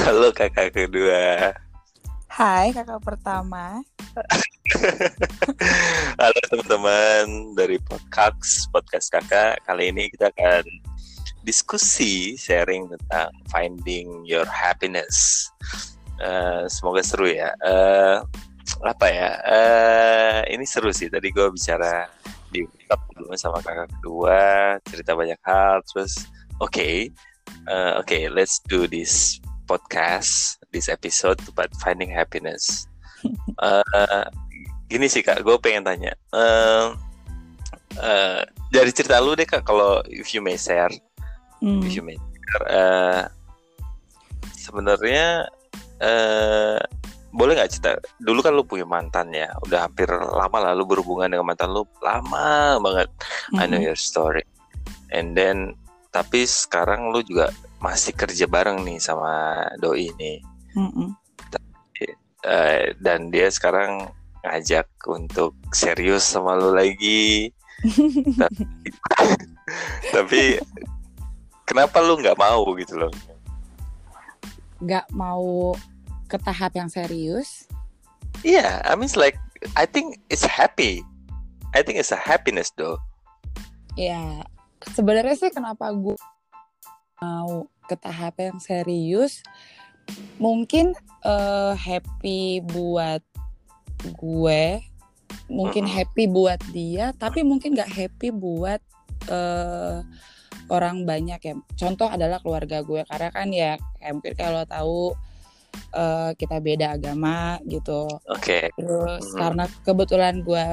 Halo kakak kedua. Hai kakak pertama. Halo teman-teman dari podcast podcast kakak. Kali ini kita akan diskusi sharing tentang finding your happiness. Uh, semoga seru ya. Uh, apa ya? Uh, ini seru sih. Tadi gue bicara di dulu sama kakak kedua, cerita banyak hal. Terus oke, okay, uh, oke, okay, let's do this podcast this episode about finding happiness. uh, gini sih kak, gue pengen tanya. Uh, uh, dari cerita lu deh kak, kalau if you may share, hmm. if you may share, uh, sebenarnya uh, boleh nggak cerita? Dulu kan lu punya mantan ya, udah hampir lama lah lu berhubungan dengan mantan lu lama banget. Mm-hmm. I know your story. And then tapi sekarang lu juga masih kerja bareng nih sama doi nih. Mm -mm. Uh, dan dia sekarang ngajak untuk serius sama lu lagi. Tapi, tapi kenapa lu nggak mau gitu loh? Nggak mau ke tahap yang serius? Iya yeah, I mean like I think it's happy. I think it's a happiness though. Ya yeah. sebenarnya sih kenapa gue mau ke tahap yang serius mungkin uh, happy buat gue mungkin happy buat dia tapi mungkin gak happy buat uh, orang banyak ya contoh adalah keluarga gue karena kan ya mungkin kalau tahu uh, kita beda agama gitu oke okay. terus mm -hmm. karena kebetulan gue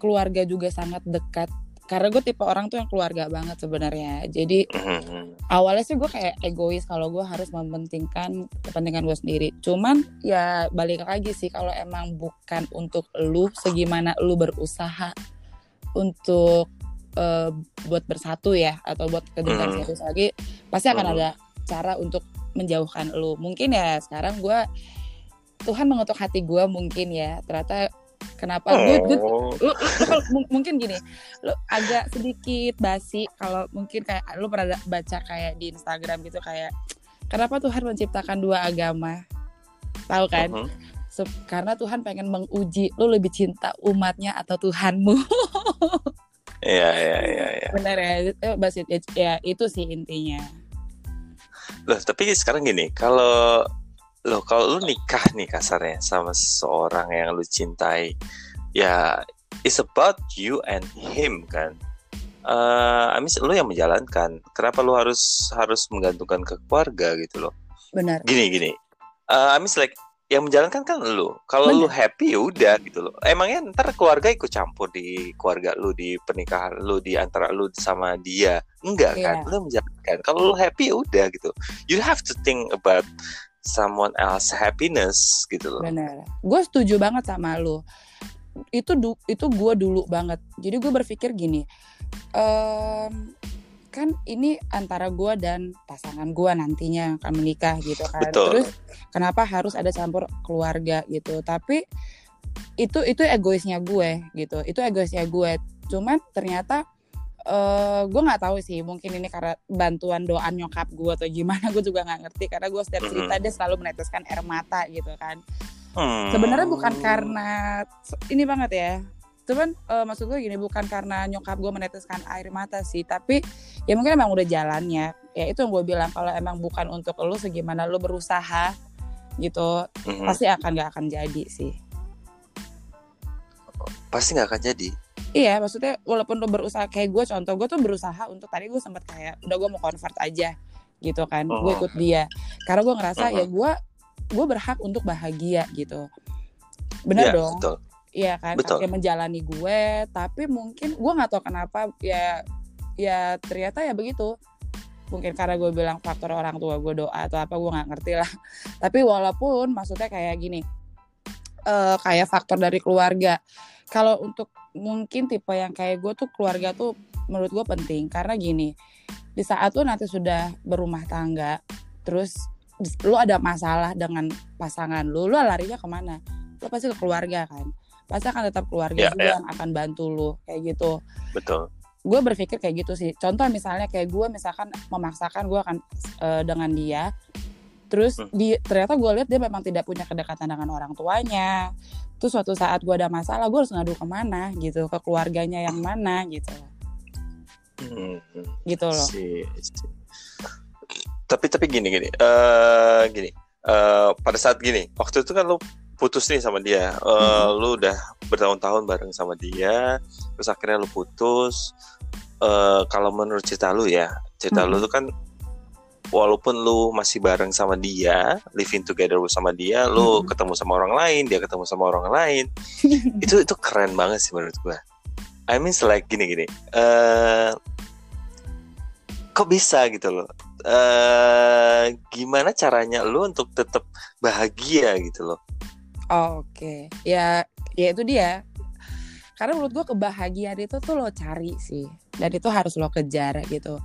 keluarga juga sangat dekat karena gue tipe orang tuh yang keluarga banget sebenarnya jadi mm-hmm. awalnya sih gue kayak egois kalau gue harus mementingkan kepentingan gue sendiri cuman ya balik lagi sih kalau emang bukan untuk lu segimana lu berusaha untuk uh, buat bersatu ya atau buat kedengaran mm-hmm. serius lagi pasti akan mm-hmm. ada cara untuk menjauhkan lu mungkin ya sekarang gue Tuhan mengetuk hati gue mungkin ya ternyata Kenapa? Oh. Gue, gue, lu, lu, lu, mungkin gini, lu agak sedikit basi kalau mungkin kayak lu pernah baca kayak di Instagram gitu kayak kenapa Tuhan menciptakan dua agama? Tahu kan? Uh -huh. so, karena Tuhan pengen menguji lu lebih cinta umatnya atau Tuhanmu. Iya iya iya. Ya. Benar ya, basi ya, ya itu sih intinya. Loh tapi sekarang gini, kalau Loh, kalau lu nikah nih kasarnya sama seorang yang lu cintai, ya it's about you and him kan. Uh, I mean, lu yang menjalankan. Kenapa lu harus harus menggantungkan ke keluarga gitu loh? Benar. Gini gini. Uh, I mean, like yang menjalankan kan lu. Kalau lu happy ya udah gitu loh. Emangnya ntar keluarga ikut campur di keluarga lu di pernikahan lu di antara lu sama dia? Enggak yeah. kan? Lu menjalankan. Kalau lu happy ya udah gitu. You have to think about someone else happiness gitu loh. Benar. Gue setuju banget sama lo. Itu du itu gue dulu banget. Jadi gue berpikir gini, um, kan ini antara gue dan pasangan gue nantinya akan menikah gitu kan. Betul. Terus kenapa harus ada campur keluarga gitu? Tapi itu itu egoisnya gue gitu. Itu egoisnya gue. Cuman ternyata uh, gue nggak tahu sih mungkin ini karena bantuan doa nyokap gue atau gimana gue juga nggak ngerti. Karena gue setiap cerita dia selalu meneteskan air mata gitu kan. Hmm. sebenarnya bukan karena ini banget ya. Cuman uh, maksud gue gini bukan karena nyokap gue meneteskan air mata sih tapi ya mungkin emang udah jalannya ya. Itu yang gue bilang kalau emang bukan untuk lo segimana lo berusaha gitu hmm pasti akan nggak akan jadi sih. Pasti nggak akan jadi Iya, maksudnya walaupun lo berusaha kayak gue contoh gue tuh berusaha untuk tadi gue sempat kayak udah gue mau convert aja gitu kan, uh -huh. gue ikut dia karena gue ngerasa uh -huh. ya gue gue berhak untuk bahagia gitu, benar yeah, dong. Betul. Iya kan, betul. kayak menjalani gue, tapi mungkin gue nggak tahu kenapa ya ya ternyata ya begitu mungkin karena gue bilang faktor orang tua gue doa atau apa gue nggak ngerti lah tapi walaupun maksudnya kayak gini uh, kayak faktor dari keluarga kalau untuk mungkin tipe yang kayak gue tuh keluarga tuh menurut gue penting. Karena gini di saat tuh nanti sudah berumah tangga terus lu ada masalah dengan pasangan lu lu larinya ke mana? Lu pasti ke keluarga kan? Pasti akan tetap keluarga yeah, juga yeah. yang akan bantu lu kayak gitu. Betul. Gue berpikir kayak gitu sih. Contoh misalnya kayak gue misalkan memaksakan gue akan uh, dengan dia terus hmm. di ternyata gue lihat dia memang tidak punya kedekatan dengan orang tuanya terus suatu saat gue ada masalah gue harus ngadu ke mana gitu ke keluarganya yang mana gitu hmm. gitu loh si, si. tapi tapi gini gini uh, gini uh, pada saat gini waktu itu kan lu putus nih sama dia uh, hmm. lu udah bertahun-tahun bareng sama dia terus akhirnya lu putus uh, kalau menurut cerita lu ya cerita hmm. lu tuh kan walaupun lu masih bareng sama dia, living together sama dia, lu hmm. ketemu sama orang lain, dia ketemu sama orang lain. itu itu keren banget sih menurut gua. I mean like gini gini. Uh, kok bisa gitu loh? Uh, gimana caranya lu untuk tetap bahagia gitu loh? Oh, Oke, okay. ya ya itu dia. Karena menurut gua kebahagiaan itu tuh lo cari sih, dan itu harus lo kejar gitu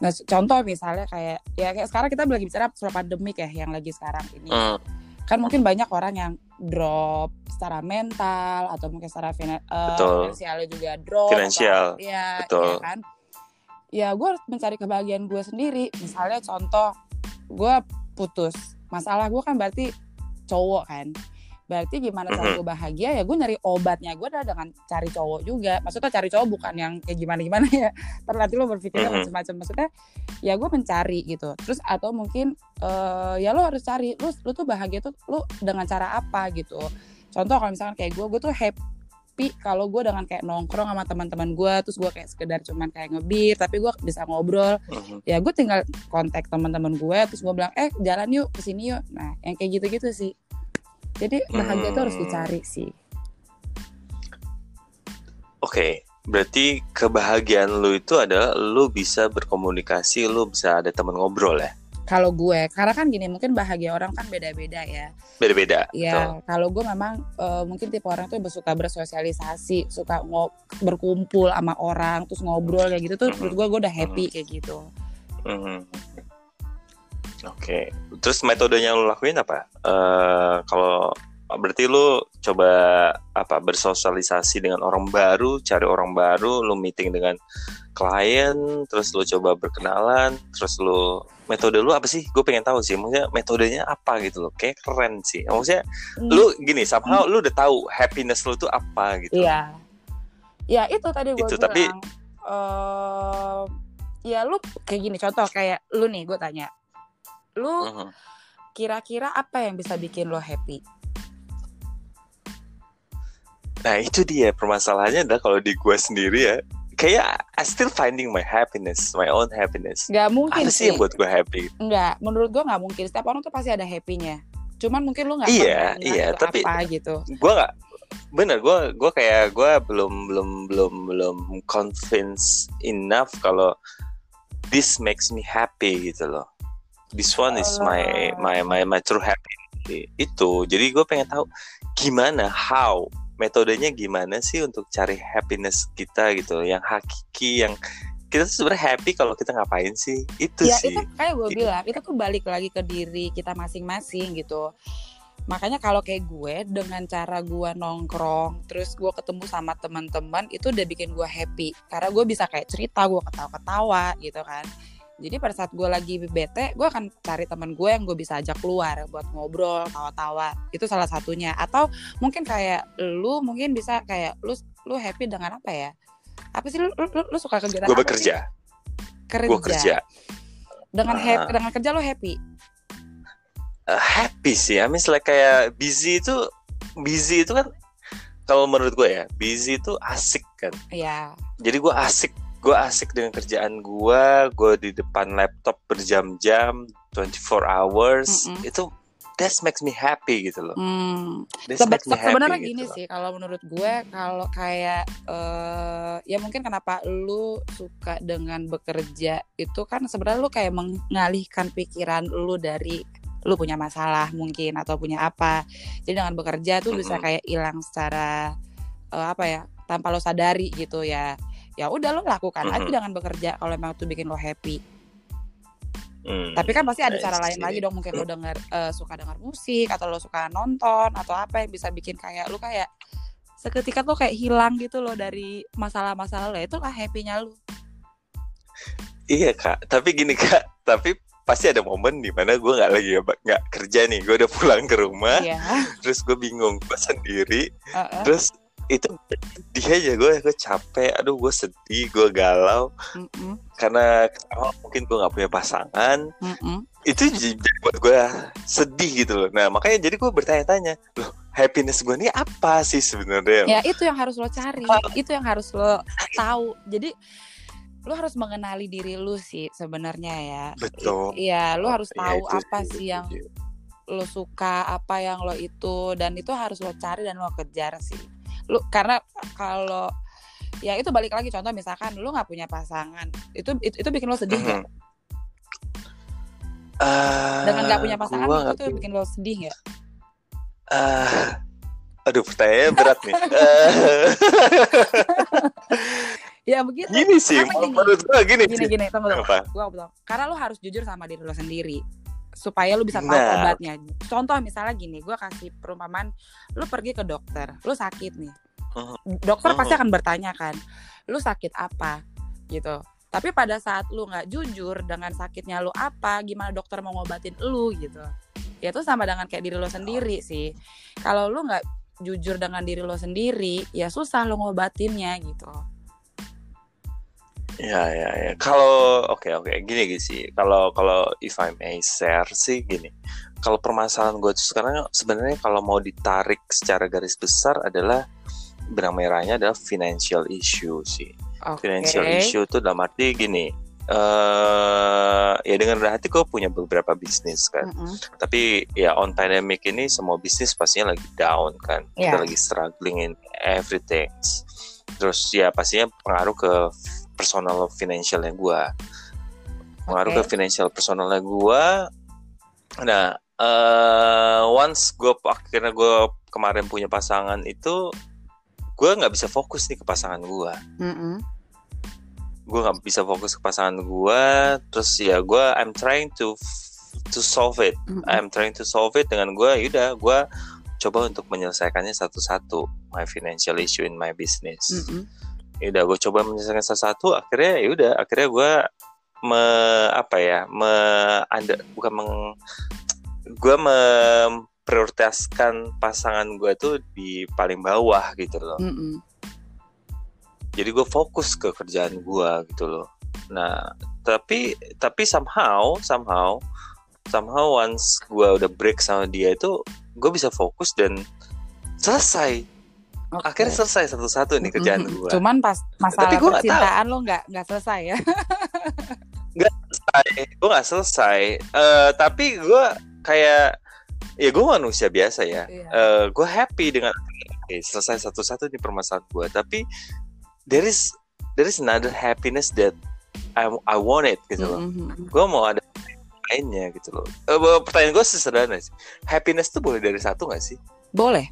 Nah, contoh misalnya kayak ya kayak sekarang kita lagi bicara soal pandemik ya yang lagi sekarang ini. Mm. Kan mungkin banyak orang yang drop secara mental atau mungkin secara fina, uh, finansialnya juga drop. Finansial. ya, Betul. ya kan. Ya gue harus mencari kebahagiaan gue sendiri. Misalnya contoh gue putus. Masalah gue kan berarti cowok kan berarti gimana cara gue bahagia ya gue nyari obatnya gue adalah dengan cari cowok juga. Maksudnya cari cowok bukan yang kayak gimana gimana ya terlatih lo berpikirnya macam-macam. Maksudnya ya gue mencari gitu. Terus atau mungkin uh, ya lo harus cari lo lo tuh bahagia tuh lo dengan cara apa gitu. Contoh kalau misalkan kayak gue gue tuh happy kalau gue dengan kayak nongkrong sama teman-teman gue terus gue kayak sekedar cuman kayak ngebir tapi gue bisa ngobrol. Uh-huh. ya gue tinggal kontak teman-teman gue terus gue bilang eh jalan yuk ke sini yuk. Nah yang kayak gitu-gitu sih jadi bahagia itu harus hmm. dicari sih. Oke, okay. berarti kebahagiaan lu itu adalah lu bisa berkomunikasi, lu bisa ada teman ngobrol ya? Kalau gue, karena kan gini, mungkin bahagia orang kan beda-beda ya. Beda-beda. Ya, kalau gue memang uh, mungkin tipe orang tuh suka bersosialisasi, suka ngob berkumpul sama orang, terus ngobrol kayak gitu tuh, mm -hmm. gue gue udah happy mm -hmm. kayak gitu. Mm -hmm. Oke, okay. terus metodenya lo lakuin apa? Uh, kalau berarti lo coba apa bersosialisasi dengan orang baru, cari orang baru, lo meeting dengan klien, terus lo coba berkenalan, terus lo metode lo apa sih? Gue pengen tahu sih, maksudnya metodenya apa gitu loh? Kayak keren sih. Maksudnya hmm. lo gini, somehow hmm. lo udah tahu happiness lo tuh apa gitu? Iya, ya itu tadi gue bilang. Tapi uh, ya lu kayak gini contoh kayak lu nih gue tanya lu kira-kira apa yang bisa bikin lo happy? Nah itu dia permasalahannya adalah kalau di gue sendiri ya kayak I still finding my happiness, my own happiness. Gak mungkin Apa sih yang buat gue happy? Enggak, menurut gue gak mungkin. Setiap orang tuh pasti ada happynya. Cuman mungkin lu gak iya, iya, tapi apa gitu. Gue gak, bener gue gue kayak gue belum belum belum belum convince enough kalau this makes me happy gitu loh this one is my my my my true happy itu. Jadi gue pengen tahu gimana how metodenya gimana sih untuk cari happiness kita gitu yang hakiki yang kita tuh sebenarnya happy kalau kita ngapain sih? Itu ya, sih. itu kayak gue gitu. bilang itu tuh balik lagi ke diri kita masing-masing gitu. Makanya kalau kayak gue dengan cara gue nongkrong terus gue ketemu sama teman-teman itu udah bikin gue happy. Karena gue bisa kayak cerita gue ketawa-ketawa gitu kan jadi pada saat gue lagi bete gue akan cari teman gue yang gue bisa ajak keluar buat ngobrol tawa-tawa. Itu salah satunya. Atau mungkin kayak lu mungkin bisa kayak lu lu happy dengan apa ya? Apa sih lu lu, lu suka kegiatan gue bekerja. Kerja. Gue kerja. Dengan uh, happy dengan kerja lu happy? Uh, happy sih. I mean like kayak busy itu busy itu kan kalau menurut gue ya busy itu asik kan. Iya. jadi gue asik gue asik dengan kerjaan gue gue di depan laptop berjam-jam 24 hours mm -mm. itu that makes me happy gitu loh. Hmm. Sebe sebenarnya gitu gini loh. sih kalau menurut gue kalau kayak uh, ya mungkin kenapa lu suka dengan bekerja itu kan sebenarnya lu kayak mengalihkan pikiran lu dari lu punya masalah mungkin atau punya apa. Jadi dengan bekerja tuh mm -hmm. bisa kayak hilang secara uh, apa ya tanpa lo sadari gitu ya ya udah lo lakukan mm -hmm. aja dengan bekerja kalau emang itu bikin lo happy. Mm, tapi kan pasti ada cara lain lagi dong mungkin lo denger uh, suka dengar musik atau lo suka nonton atau apa yang bisa bikin kayak lo kayak seketika tuh kayak hilang gitu loh dari masalah-masalah lo itu lah happynya lo. Iya kak. Tapi gini kak. Tapi pasti ada momen di mana gue nggak lagi nggak kerja nih. Gue udah pulang ke rumah. Iya. terus gue bingung gue sendiri. Uh-uh. terus itu dia aja gue gue capek aduh gue sedih gue galau Mm-mm. karena oh, mungkin gue nggak punya pasangan Mm-mm. itu jadi buat gue sedih gitu loh nah makanya jadi gue bertanya-tanya loh happiness gue ini apa sih sebenarnya Ya itu yang harus lo cari, itu yang harus lo tahu. Jadi lo harus mengenali diri lu sih sebenarnya ya. Betul. Iya, lo harus Ya, tahu itu apa sih yang lo suka, apa yang lo itu dan itu harus lo cari dan lo kejar sih. Lu karena kalau ya itu balik lagi contoh misalkan lu nggak punya pasangan itu, itu itu bikin lo sedih nggak. Ah, dengan nggak punya pasangan gua itu punya- bikin lo sedih nggak? Ah, aduh pertanyaannya berat nih. Eh, ya begitu. Gini sih, menurut gue gini, gini sih. gini tunggu tunggu. Karena lu harus jujur sama diri lo sendiri supaya lu bisa tahu Nah. obatnya. Contoh misalnya gini gua kasih perumpamaan lu pergi ke dokter lu sakit nih. Mhm. dokter pasti Mhm. akan bertanya kan lu sakit apa? Gitu. Tapi pada saat lu nggak jujur dengan sakitnya lu apa gimana dokter mau ngobatin lu gitu. Ya itu sama dengan kayak diri lo sendiri sih. Kalau lu nggak jujur dengan diri lo sendiri ya susah lo ngobatinnya gitu Ya ya ya. Kalau oke oke gini gini sih. Kalau kalau if I may share sih gini. Kalau permasalahan gue tuh sekarang sebenarnya kalau mau ditarik secara garis besar adalah benang merahnya adalah financial issue sih. oke Financial issue itu dalam arti gini. eh ya dengan rendah hati gue punya beberapa bisnis kan. Mm-mm. Tapi ya on pandemic ini semua bisnis pastinya lagi down kan. Kita Iya. lagi struggling in everything. Terus ya pastinya pengaruh ke personal financialnya gua. Pengaruh Oke. ke financial personalnya gua. Nah, eh once gue akhirnya gue kemarin punya pasangan itu gue nggak bisa fokus nih ke pasangan gua Mm-mm. gue nggak bisa fokus ke pasangan gue terus ya gue I'm trying to to solve it Mm-mm. I'm trying to solve it dengan gue yaudah gue coba untuk menyelesaikannya satu-satu my financial issue in my business Mm-mm. yaudah gue coba menyelesaikan satu-satu akhirnya yaudah akhirnya gue me apa ya me anda bukan meng gue memprioritaskan pasangan gue tuh di paling bawah gitu loh Mm-mm. jadi gue fokus ke kerjaan gue gitu loh nah tapi tapi somehow somehow somehow once gue udah break sama dia itu gue bisa fokus dan selesai Oke. akhirnya selesai satu-satu nih kerjaan Mm-mm. gue Cuman pas masalah Tapi gua nggak percintaan lo nggak nggak selesai ya. selesai gue nggak selesai Eh, tapi gue kayak ya gue manusia biasa ya Iya. gue happy dengan oke, selesai satu-satu di permasalahan gue tapi there is there is another happiness that I I want it gitu loh Mhm. gue mau ada lainnya gitu loh Eh, pertanyaan gue sederhana sih happiness tuh boleh dari satu gak sih Boleh.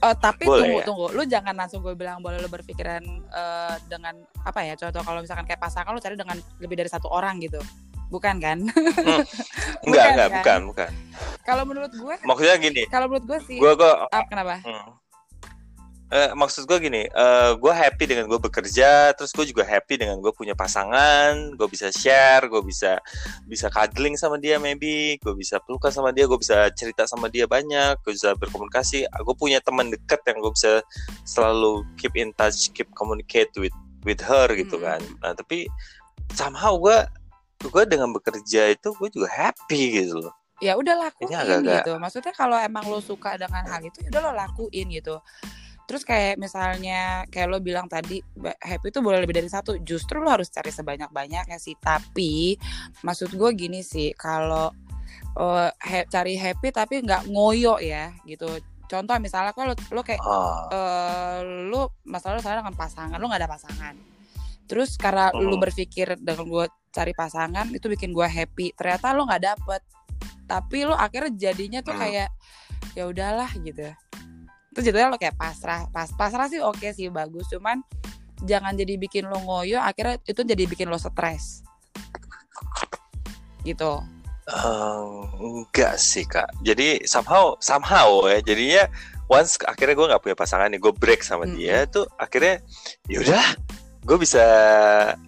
Oh, tapi Boleh tunggu ya? tunggu, lu jangan langsung gue bilang boleh lu berpikiran eh, dengan apa ya? Contoh kalau misalkan kayak pasangan lu cari dengan lebih dari satu orang gitu, bukan kan? enggak Bukan, enggak kan? bukan bukan kalau menurut gue, maksudnya gini kalau menurut gue sih, gue gue ah, kenapa? Hmm. Eh, maksud gue gini, eh gue happy dengan gue bekerja, terus gue juga happy dengan gue punya pasangan, gue bisa share, gue bisa bisa cuddling sama dia maybe, gue bisa pelukan sama dia, gue bisa cerita sama dia banyak, gue bisa berkomunikasi, gue punya teman dekat yang gue bisa selalu keep in touch, keep communicate with with her gitu Mm. kan. Nah tapi somehow gue gue dengan bekerja itu gue juga happy gitu loh. Ya udah lakuin Ini agak-agak- gitu. Maksudnya kalau emang lo suka dengan hal itu, ya udah lo lakuin gitu. Terus kayak misalnya kayak lo bilang tadi happy itu boleh lebih dari satu. Justru lo harus cari sebanyak-banyaknya sih. Tapi maksud gue gini sih, kalau eh, ha- cari happy tapi nggak ngoyo ya gitu. Contoh misalnya kalau lo kayak Ah, eh lu masalah sekarang dengan pasangan, lu nggak ada pasangan. Terus karena lu Mhm. berpikir dengan gue cari pasangan itu bikin gue happy, ternyata lu nggak dapet. Tapi lu akhirnya jadinya tuh Hmm. kayak ya udahlah gitu. Terus jadinya lo kayak pasrah, pas pasrah sih oke sih bagus, cuman jangan jadi bikin lo ngoyo, akhirnya itu jadi bikin lo stres. Gitu. Eh, enggak sih kak. Jadi somehow somehow ya. Jadinya once akhirnya gue nggak punya pasangan nih, gue break sama dia tuh akhirnya yaudah gue bisa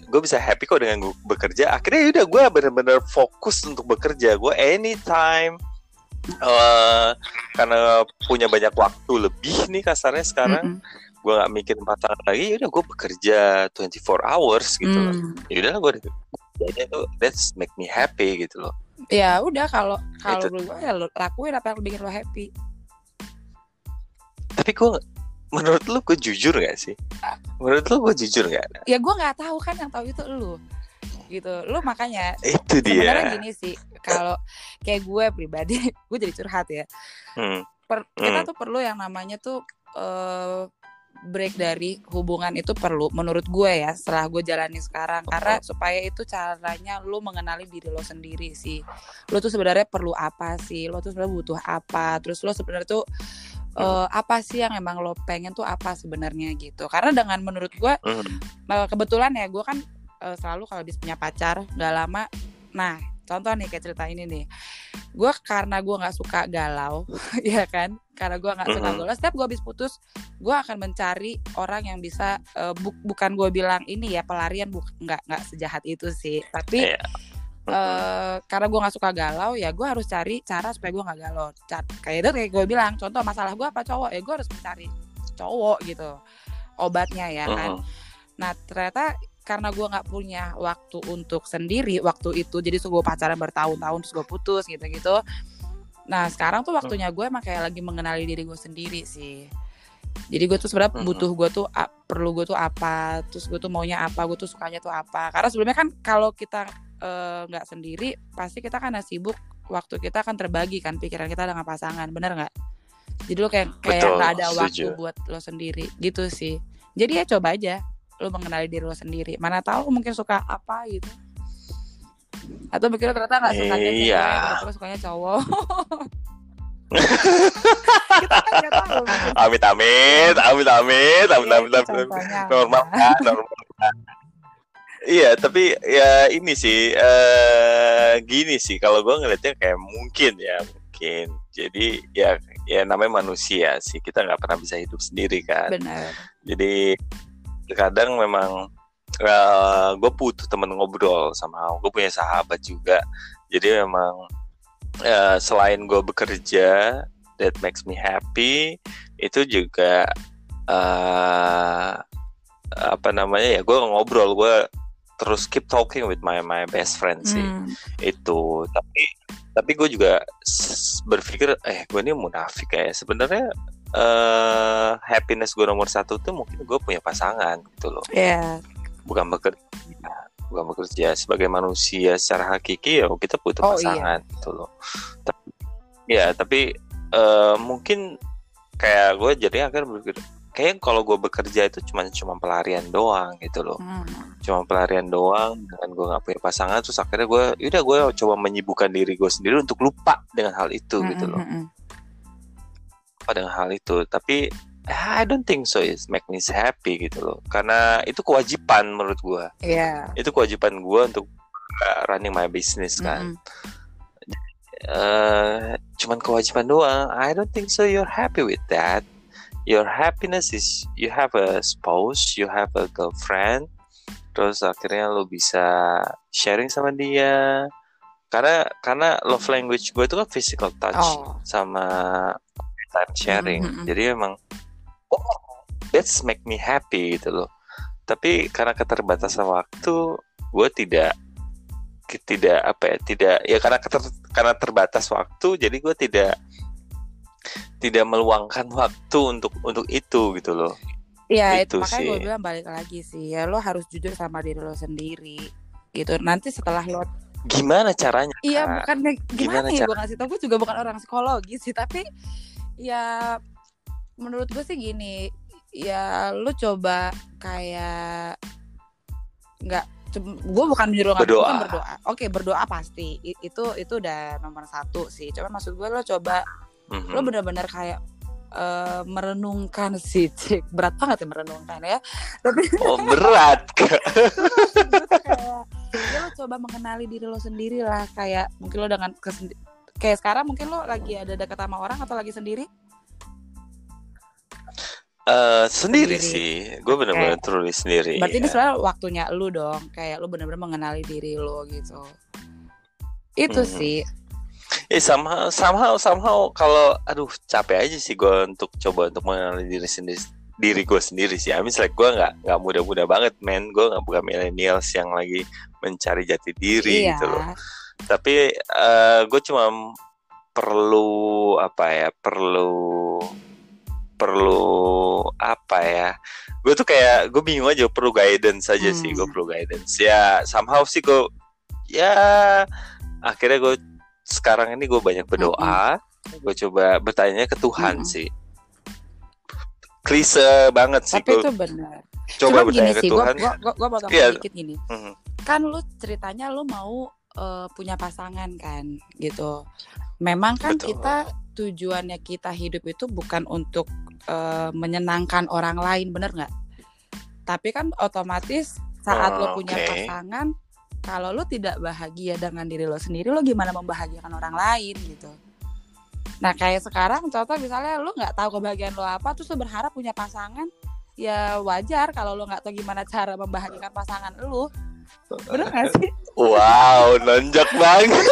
gue bisa happy kok dengan gue bekerja akhirnya ya udah gue bener-bener fokus untuk bekerja gue anytime uh, karena punya banyak waktu lebih nih kasarnya sekarang mm -hmm. gue nggak mikir pasangan lagi ya udah gue bekerja 24 hours gitu mm. loh ya udah gue tuh that's make me happy gitu loh. Ya udah kalau kalau gue ya lo lakuin apa yang bikin lo happy. Tapi gue menurut lu gue jujur gak sih? Menurut lu gue jujur gak ya gue nggak tahu kan yang tahu itu lu gitu. Lu makanya itu dia. sebenarnya gini sih kalau kayak gue pribadi gue jadi curhat ya. Hmm. per, kita hmm. tuh perlu yang namanya tuh uh, break dari hubungan itu perlu menurut gue ya setelah gue jalani sekarang. Karena supaya itu caranya lu mengenali diri lo sendiri sih. Lo tuh sebenarnya perlu apa sih? Lo tuh sebenarnya butuh apa? Terus lo sebenarnya tuh uh, apa sih yang emang lo pengen tuh apa sebenarnya gitu. Karena dengan menurut gue uh, kebetulan ya gue kan uh, selalu kalau habis punya pacar nggak lama. Nah contoh nih kayak cerita ini nih. Gue karena gue nggak suka galau ya kan? Karena gue nggak suka galau setiap gue habis putus gue akan mencari orang yang bisa uh, bu bukan gue bilang ini ya pelarian bu nggak nggak sejahat itu sih. Tapi yeah Uh, karena gue nggak suka galau ya gue harus cari cara supaya gue nggak galau. Cat, kayak itu kayak gue bilang contoh masalah gue apa cowok? Ya gue harus mencari cowok gitu obatnya ya kan. Uh-huh. nah ternyata karena gue nggak punya waktu untuk sendiri waktu itu jadi gue pacaran bertahun-tahun terus gue putus gitu-gitu. Nah sekarang tuh waktunya gue emang kayak lagi mengenali diri gue sendiri sih. Jadi gue tuh sebenarnya butuh gue tuh perlu gue tuh apa terus gue tuh maunya apa gue tuh sukanya tuh apa. Karena sebelumnya kan kalau kita Eh, nggak uh, sendiri pasti kita kan sibuk waktu kita akan terbagi kan pikiran kita dengan pasangan bener nggak? Jadi lo kayak kayak nggak ada setuju. waktu buat lo sendiri gitu sih. Jadi ya coba aja lo mengenali diri lo sendiri mana tahu mungkin suka apa gitu atau mungkin lo ternyata nggak suka iya. cewek sukanya cowok kita kan tahu amit amit amit amit amit amit amit normal kan normal kan Iya, tapi ya ini sih uh, gini sih kalau gue ngeliatnya kayak mungkin ya mungkin. Jadi ya ya namanya manusia sih kita nggak pernah bisa hidup sendiri kan. Benar. Jadi kadang memang uh, eh, gue butuh temen ngobrol sama gue punya sahabat juga. Jadi memang uh, selain gue bekerja that makes me happy itu juga uh, apa namanya ya gue ngobrol gue terus keep talking with my my best friend sih hmm. itu tapi tapi gue juga berpikir eh gue ini munafik ya sebenarnya uh, happiness gue nomor satu tuh mungkin gue punya pasangan gitu loh yeah. bukan bekerja bukan bekerja sebagai manusia secara hakiki ya kita butuh oh, iya. pasangan iya. gitu loh tapi ya tapi uh, mungkin kayak gue jadi akhirnya berpikir kayak kalau gue bekerja itu cuma cuma pelarian doang gitu loh hmm. cuma pelarian doang dengan gue nggak punya pasangan terus akhirnya gue udah gue coba menyibukkan diri gue sendiri untuk lupa dengan hal itu hmm, gitu loh hmm, hmm. Lupa dengan hal itu tapi I don't think so it make me happy gitu loh karena itu kewajiban menurut gue yeah. itu kewajiban gue untuk uh, running my business kan hmm. Uh, cuman kewajiban doang I don't think so you're happy with that your happiness is you have a spouse, you have a girlfriend, terus akhirnya lo bisa sharing sama dia. Karena karena love language gue itu kan physical touch oh. sama time sharing. Mm -hmm. Jadi emang oh, that's make me happy gitu loh. Tapi karena keterbatasan waktu, gue tidak tidak apa ya tidak ya karena keter, karena terbatas waktu jadi gue tidak tidak meluangkan waktu untuk untuk itu gitu loh. Iya, itu, itu makanya gue bilang balik lagi sih ya lo harus jujur sama diri lo sendiri gitu. Nanti setelah lo gimana caranya? Iya, bukan gimana, gimana ya gue ngasih tau gue juga bukan orang psikologi sih, tapi ya menurut gue sih gini, ya lo coba kayak nggak gue bukan menyuruh berdoa. berdoa. Oke berdoa pasti itu itu udah nomor satu sih. Coba maksud gue lo coba mm-hmm. lo benar-benar kayak uh, merenungkan sih cik berat banget ya merenungkan ya tapi oh berat kayak ya lo coba mengenali diri lo sendiri lah kayak mungkin lo dengan kesendi- kayak sekarang mungkin lo lagi ada dekat sama orang atau lagi sendiri Uh, sendiri, sendiri sih, gue bener-bener tulis sendiri. Berarti ya. ini sebenarnya waktunya lu dong, kayak lu bener-bener mengenali diri lu gitu. Itu hmm. sih. Eh somehow, somehow, somehow kalau, aduh capek aja sih gue untuk coba untuk mengenali diri sendiri, diri gue sendiri sih. I mean like gue nggak nggak muda-muda banget, man. Gue nggak bukan millennials yang lagi mencari jati diri iya. gitu loh. Tapi uh, gue cuma perlu apa ya, perlu perlu apa ya gue tuh kayak gue bingung aja perlu guidance aja hmm. sih gue perlu guidance ya somehow sih gue ya akhirnya gue sekarang ini gue banyak berdoa hmm. gue coba bertanya ke Tuhan hmm. sih klise banget sih tapi gua itu benar coba Cuma bertanya ke sih, Tuhan gue gue gue mau yeah. dikit gini hmm. kan lu ceritanya lu mau uh, punya pasangan kan gitu memang kan Betul. kita tujuannya kita hidup itu bukan untuk uh, menyenangkan orang lain bener nggak tapi kan otomatis saat oh, lo punya okay. pasangan kalau lo tidak bahagia dengan diri lo sendiri lo gimana membahagiakan orang lain gitu nah kayak sekarang contoh misalnya lo nggak tahu kebahagiaan lo apa terus lo berharap punya pasangan ya wajar kalau lo nggak tahu gimana cara membahagiakan pasangan lo bener gak sih? Wow nonjok banget.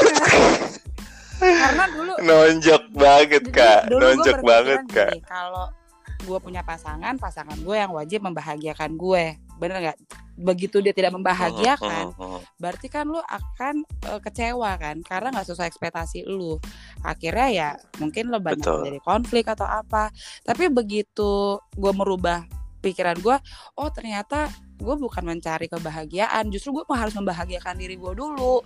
Karena dulu nonjok banget kak. dulu nonjok banget kak. kalau gue punya pasangan pasangan gue yang wajib membahagiakan gue. Bener nggak? Begitu dia tidak membahagiakan berarti kan lu akan uh, kecewa kan? Karena nggak sesuai ekspektasi lu. Akhirnya ya mungkin lo banyak Betul. jadi konflik atau apa. Tapi begitu gue merubah pikiran gue oh ternyata gue bukan mencari kebahagiaan justru gue harus membahagiakan diri gue dulu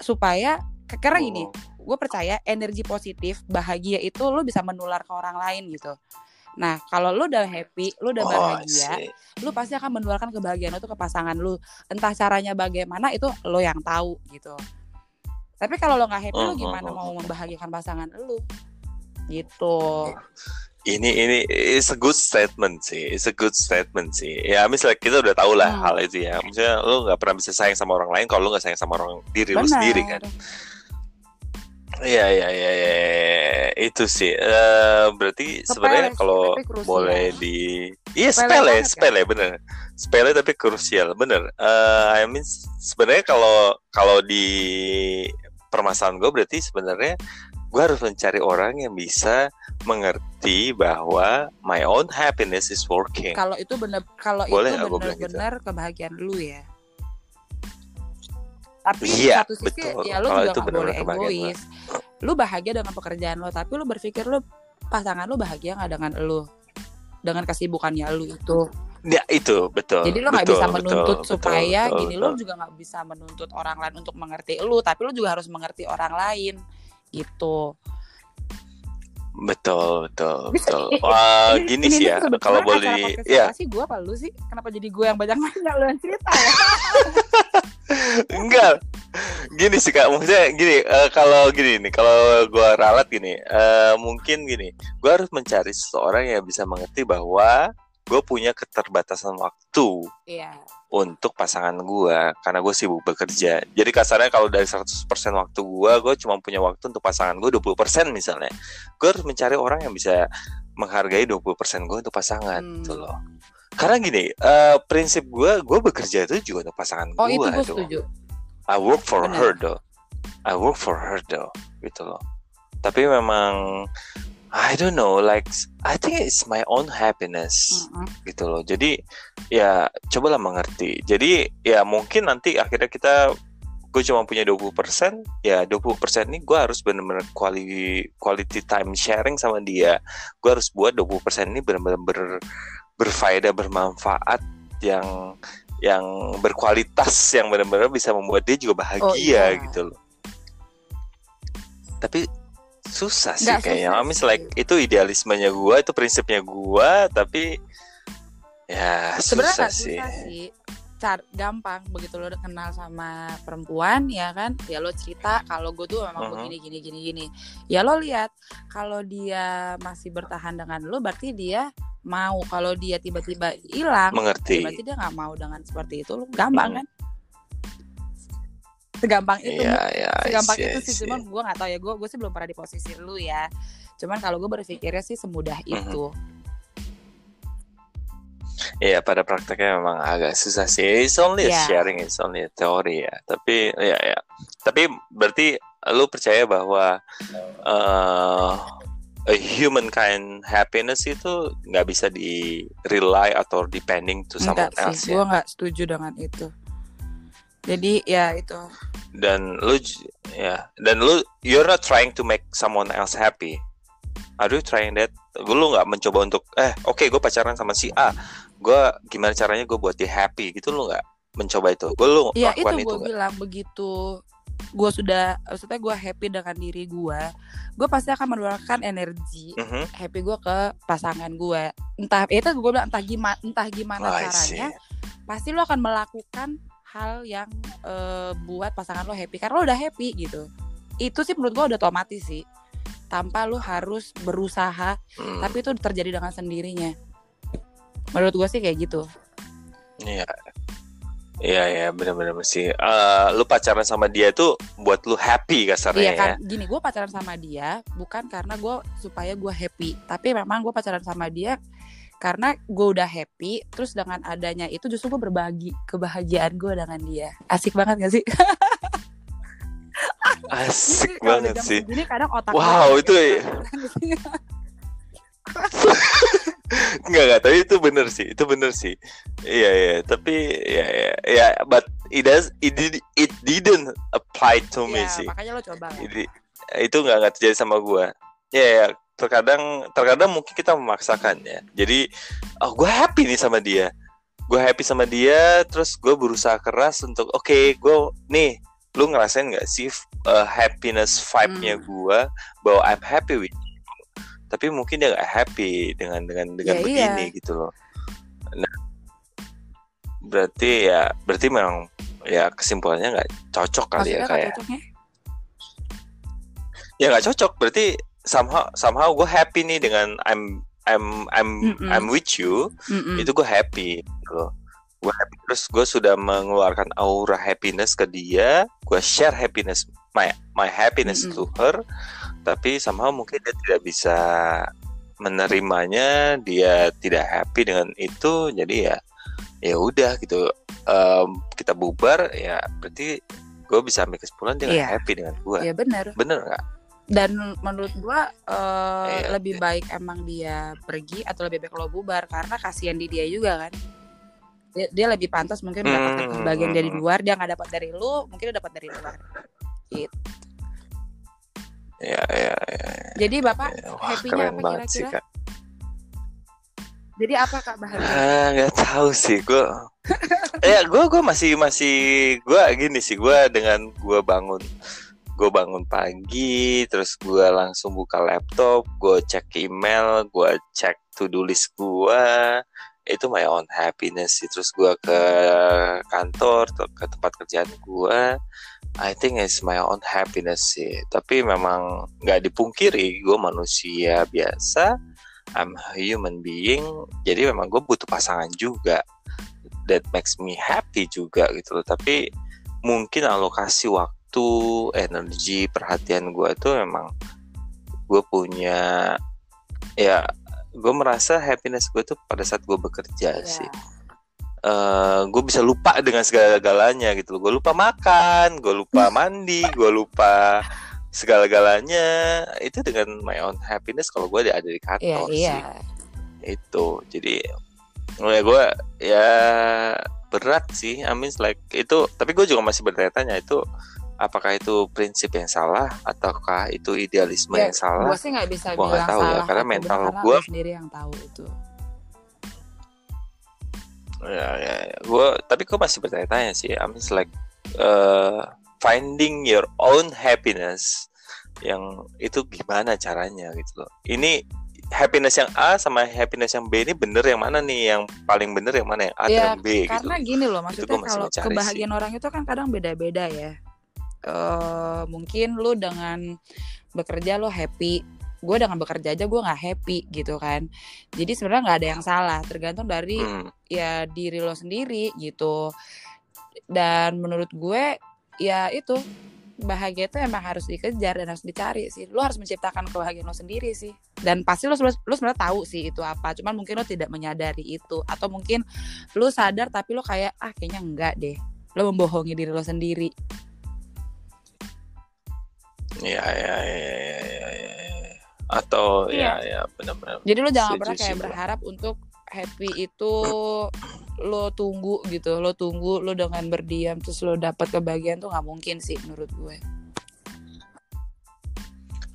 supaya karena gini oh. gue percaya energi positif bahagia itu lo bisa menular ke orang lain gitu Nah, kalau lu udah happy, lu udah oh, bahagia, lu pasti akan menularkan kebahagiaan itu ke pasangan lu. Entah caranya bagaimana itu lo yang tahu gitu. Tapi kalau lo nggak happy, uh, lu gimana uh, uh, mau membahagiakan pasangan lu? Gitu. Ini ini is a good statement sih, it's a good statement sih. Ya misalnya kita udah tahu lah hmm. hal itu ya. Maksudnya lu nggak pernah bisa sayang sama orang lain kalau lu nggak sayang sama orang diri Benar. lu sendiri kan. Iya iya iya ya, itu sih. Uh, berarti sebenarnya kalau boleh di Iya sepele, sepele kan? bener. Sepele tapi krusial, bener. Uh, I mean sebenarnya kalau kalau di permasalahan gue berarti sebenarnya gue harus mencari orang yang bisa mengerti bahwa my own happiness is working. Kalau itu benar kalau itu benar-benar gitu. kebahagiaan lu ya tapi iya, satu sisi betul. ya lu Kalau juga gak boleh egois lu bahagia dengan pekerjaan lo tapi lu berpikir lu pasangan lu bahagia nggak dengan lu dengan kesibukannya lu itu Ya itu betul. Jadi lo nggak bisa menuntut betul, supaya betul, gini betul. lo juga nggak bisa menuntut orang lain untuk mengerti lu, tapi lo juga harus mengerti orang lain gitu. Betul, betul, betul. Wah, gini sih ya, kalau boleh, ya. sih gue apa lu sih? Kenapa jadi gue yang banyak nanya lu yang cerita ya? Enggak. Gini sih kak, maksudnya gini. Uh, kalau gini nih, kalau gue ralat gini, uh, mungkin gini. Gue harus mencari seseorang yang bisa mengerti bahwa gue punya keterbatasan waktu iya. untuk pasangan gue karena gue sibuk bekerja. Jadi kasarnya kalau dari 100% waktu gue, gue cuma punya waktu untuk pasangan gue 20% misalnya. Gue harus mencari orang yang bisa menghargai 20% gue untuk pasangan hmm. gitu loh. Karena gini, uh, prinsip gue, gue bekerja itu juga untuk pasangan oh, gue. Itu gue setuju. I work for Bener. her though. I work for her though, gitu loh. Tapi memang I don't know, like I think it's my own happiness, mm-hmm. gitu loh. Jadi ya cobalah mengerti. Jadi ya mungkin nanti akhirnya kita gue cuma punya 20% ya 20% ini gue harus benar-benar quality quality time sharing sama dia gue harus buat 20% ini benar-benar ber, berfaedah bermanfaat yang yang berkualitas yang benar-benar bisa membuat dia juga bahagia oh, iya. gitu loh. Tapi susah sih Nggak kayaknya. I mean, like itu idealismenya gue, itu prinsipnya gue, tapi ya Sebenarnya susah, sih. susah sih car gampang begitu lo kenal sama perempuan ya kan ya lo cerita kalau gue tuh memang uh -huh. begini gini gini gini ya lo lihat kalau dia masih bertahan dengan lo berarti dia mau kalau dia tiba-tiba hilang mengerti ya berarti dia nggak mau dengan seperti itu lo gampang hmm. kan segampang itu yeah, yeah, segampang see, itu sih cuman gue nggak tahu ya gue gue sih belum pernah di posisi lu ya cuman kalau gue berpikirnya sih semudah uh -huh. itu Iya pada prakteknya memang agak susah sih. It's only yeah. sharing, it's only teori ya. Tapi ya ya. Tapi berarti lu percaya bahwa uh, a human kind happiness itu nggak bisa di rely atau depending to someone Enggak else sih, ya? Gue nggak setuju dengan itu. Jadi ya itu. Dan lu ya. Dan lu you're not trying to make someone else happy. Are you trying that? Lu nggak mencoba untuk eh oke okay, gue pacaran sama si A. Gue gimana caranya gue buat dia happy? Gitu lo nggak mencoba itu? Gue lo ya itu gue bilang begitu. Gue sudah maksudnya gue happy dengan diri gue gue pasti akan mengeluarkan energi mm -hmm. happy gue ke pasangan gue entah itu gue bilang entah gimana entah gimana oh, caranya pasti lo akan melakukan hal yang uh, buat pasangan lo happy karena lo udah happy gitu itu sih menurut gue udah otomatis sih tanpa lo harus berusaha hmm. tapi itu terjadi dengan sendirinya menurut gue sih kayak gitu iya Iya ya benar-benar sih. Uh, lu pacaran sama dia tuh buat lu happy kasarnya iya, kan? ya. Gini gue pacaran sama dia bukan karena gue supaya gue happy, tapi memang gue pacaran sama dia karena gue udah happy. Terus dengan adanya itu justru gue berbagi kebahagiaan gue dengan dia. Asik banget gak sih? Asik banget sih. Ini kadang otak wow itu. Ya. Enggak enggak, tapi itu bener sih, itu bener sih. Iya iya, tapi ya ya ya, but it does it did it didn't apply to me ya, sih. makanya lo coba. Jadi, itu enggak enggak terjadi sama gue. Ya ya, terkadang terkadang mungkin kita memaksakan ya. Jadi, oh gue happy nih sama dia. Gue happy sama dia, terus gue berusaha keras untuk oke, okay, gue nih lu ngerasain nggak sih uh, happiness vibe-nya hmm. gue bahwa I'm happy with tapi mungkin dia gak happy dengan dengan dengan ya, begini iya. gitu loh nah berarti ya berarti memang ya kesimpulannya nggak cocok kali ya, Maksudnya ya kayak ya nggak cocok berarti somehow somehow gue happy nih dengan I'm I'm I'm mm -mm. I'm with you. Mm -mm. itu gue happy gitu. Gue happy terus gue sudah mengeluarkan aura happiness ke dia. Gue share happiness my my happiness mm -mm. to her. Tapi somehow mungkin dia tidak bisa menerimanya. Dia tidak happy dengan itu. Jadi ya ya udah gitu. Um, kita bubar ya berarti gue bisa ambil kesimpulan dia yeah. happy dengan gue Iya benar. Bener nggak dan menurut gue uh, yeah, lebih yeah. baik emang dia pergi atau lebih baik lo bubar karena kasihan di dia juga kan dia, dia lebih pantas mungkin mendapatkan hmm, kebahagiaan dari hmm. luar dia nggak dapat dari lu mungkin dia dapat dari luar gitu Ya, ya, ya. Jadi Bapak ya, wah, happy-nya apa kira-kira? Jadi apa Kak bahagia? Ah, nggak tahu sih, gue. ya, gue gue masih masih gue gini sih, gue dengan gue bangun gue bangun pagi, terus gue langsung buka laptop, gue cek email, gue cek to do list gue, itu my own happiness sih. Terus gue ke kantor, ke tempat kerjaan gue, I think it's my own happiness sih. Tapi memang nggak dipungkiri, gue manusia biasa. I'm a human being. Jadi memang gue butuh pasangan juga. That makes me happy juga gitu loh. Tapi mungkin alokasi waktu, energi, perhatian gue itu memang gue punya ya gue merasa happiness gue tuh pada saat gue bekerja yeah. sih. Uh, eh, gue bisa lupa dengan segala-galanya gitu gue lupa makan gue lupa mandi gue lupa segala-galanya. Itu dengan my own happiness kalau gue ada di kantor yeah, sih. Yeah. itu. Jadi ya gue ya berat sih. I mean like itu tapi gue juga masih bertanya-tanya itu apakah itu prinsip yang salah ataukah itu idealisme ya, yang salah? Gue sih nggak bisa gua bilang tahu ya, salah ya karena mental gue sendiri yang tahu itu ya ya, ya. gue tapi gue masih bertanya-tanya sih I mean like uh, finding your own happiness yang itu gimana caranya gitu loh ini happiness yang A sama happiness yang B ini bener yang mana nih yang paling bener yang mana yang A ya, dan B gitu. karena gitu. gini loh maksudnya kalau kebahagiaan sih. orang itu kan kadang beda-beda ya uh, mungkin lu dengan bekerja lo happy. Gue dengan bekerja aja gue nggak happy gitu kan. Jadi sebenarnya nggak ada yang salah tergantung dari hmm. ya diri lo sendiri gitu. Dan menurut gue ya itu bahagia itu emang harus dikejar dan harus dicari sih. Lo harus menciptakan kebahagiaan lo sendiri sih. Dan pasti lo lo sebenarnya tahu sih itu apa. Cuman mungkin lo tidak menyadari itu. Atau mungkin lo sadar tapi lo kayak ah kayaknya enggak deh. Lo membohongi diri lo sendiri Iya, iya, iya, iya, iya, ya. Atau iya. ya, ya, benar-benar. Jadi lo jangan pernah kayak berharap untuk happy itu lo tunggu gitu, lo tunggu lo dengan berdiam terus lo dapat kebahagiaan tuh nggak mungkin sih menurut gue.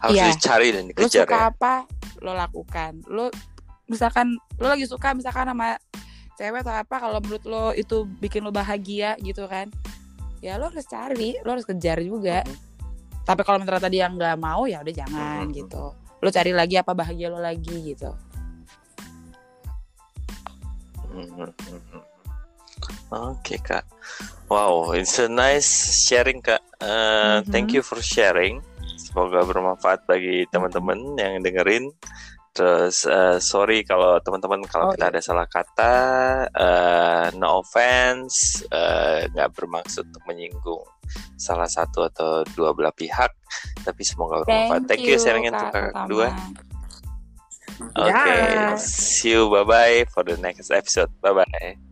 Harus ya. dicari dan dikejar. Lo suka ya? apa, lo lakukan. Lo misalkan lo lagi suka misalkan sama cewek atau apa kalau menurut lo itu bikin lo bahagia gitu kan ya lo harus cari lo harus kejar juga mm -hmm tapi kalau ternyata dia nggak mau ya udah jangan hmm. gitu lo cari lagi apa bahagia lo lagi gitu hmm. Oke okay, kak, wow, it's a nice sharing kak. Uh, mm-hmm. Thank you for sharing. Semoga bermanfaat bagi teman-teman yang dengerin. Terus uh, sorry kalau teman-teman kalau oh, kita iya. ada salah kata, uh, no offense, nggak uh, bermaksud untuk menyinggung salah satu atau dua belah pihak tapi semoga bermanfaat thank, you sharingnya untuk kakak kedua oke okay. yeah. see you bye bye for the next episode bye bye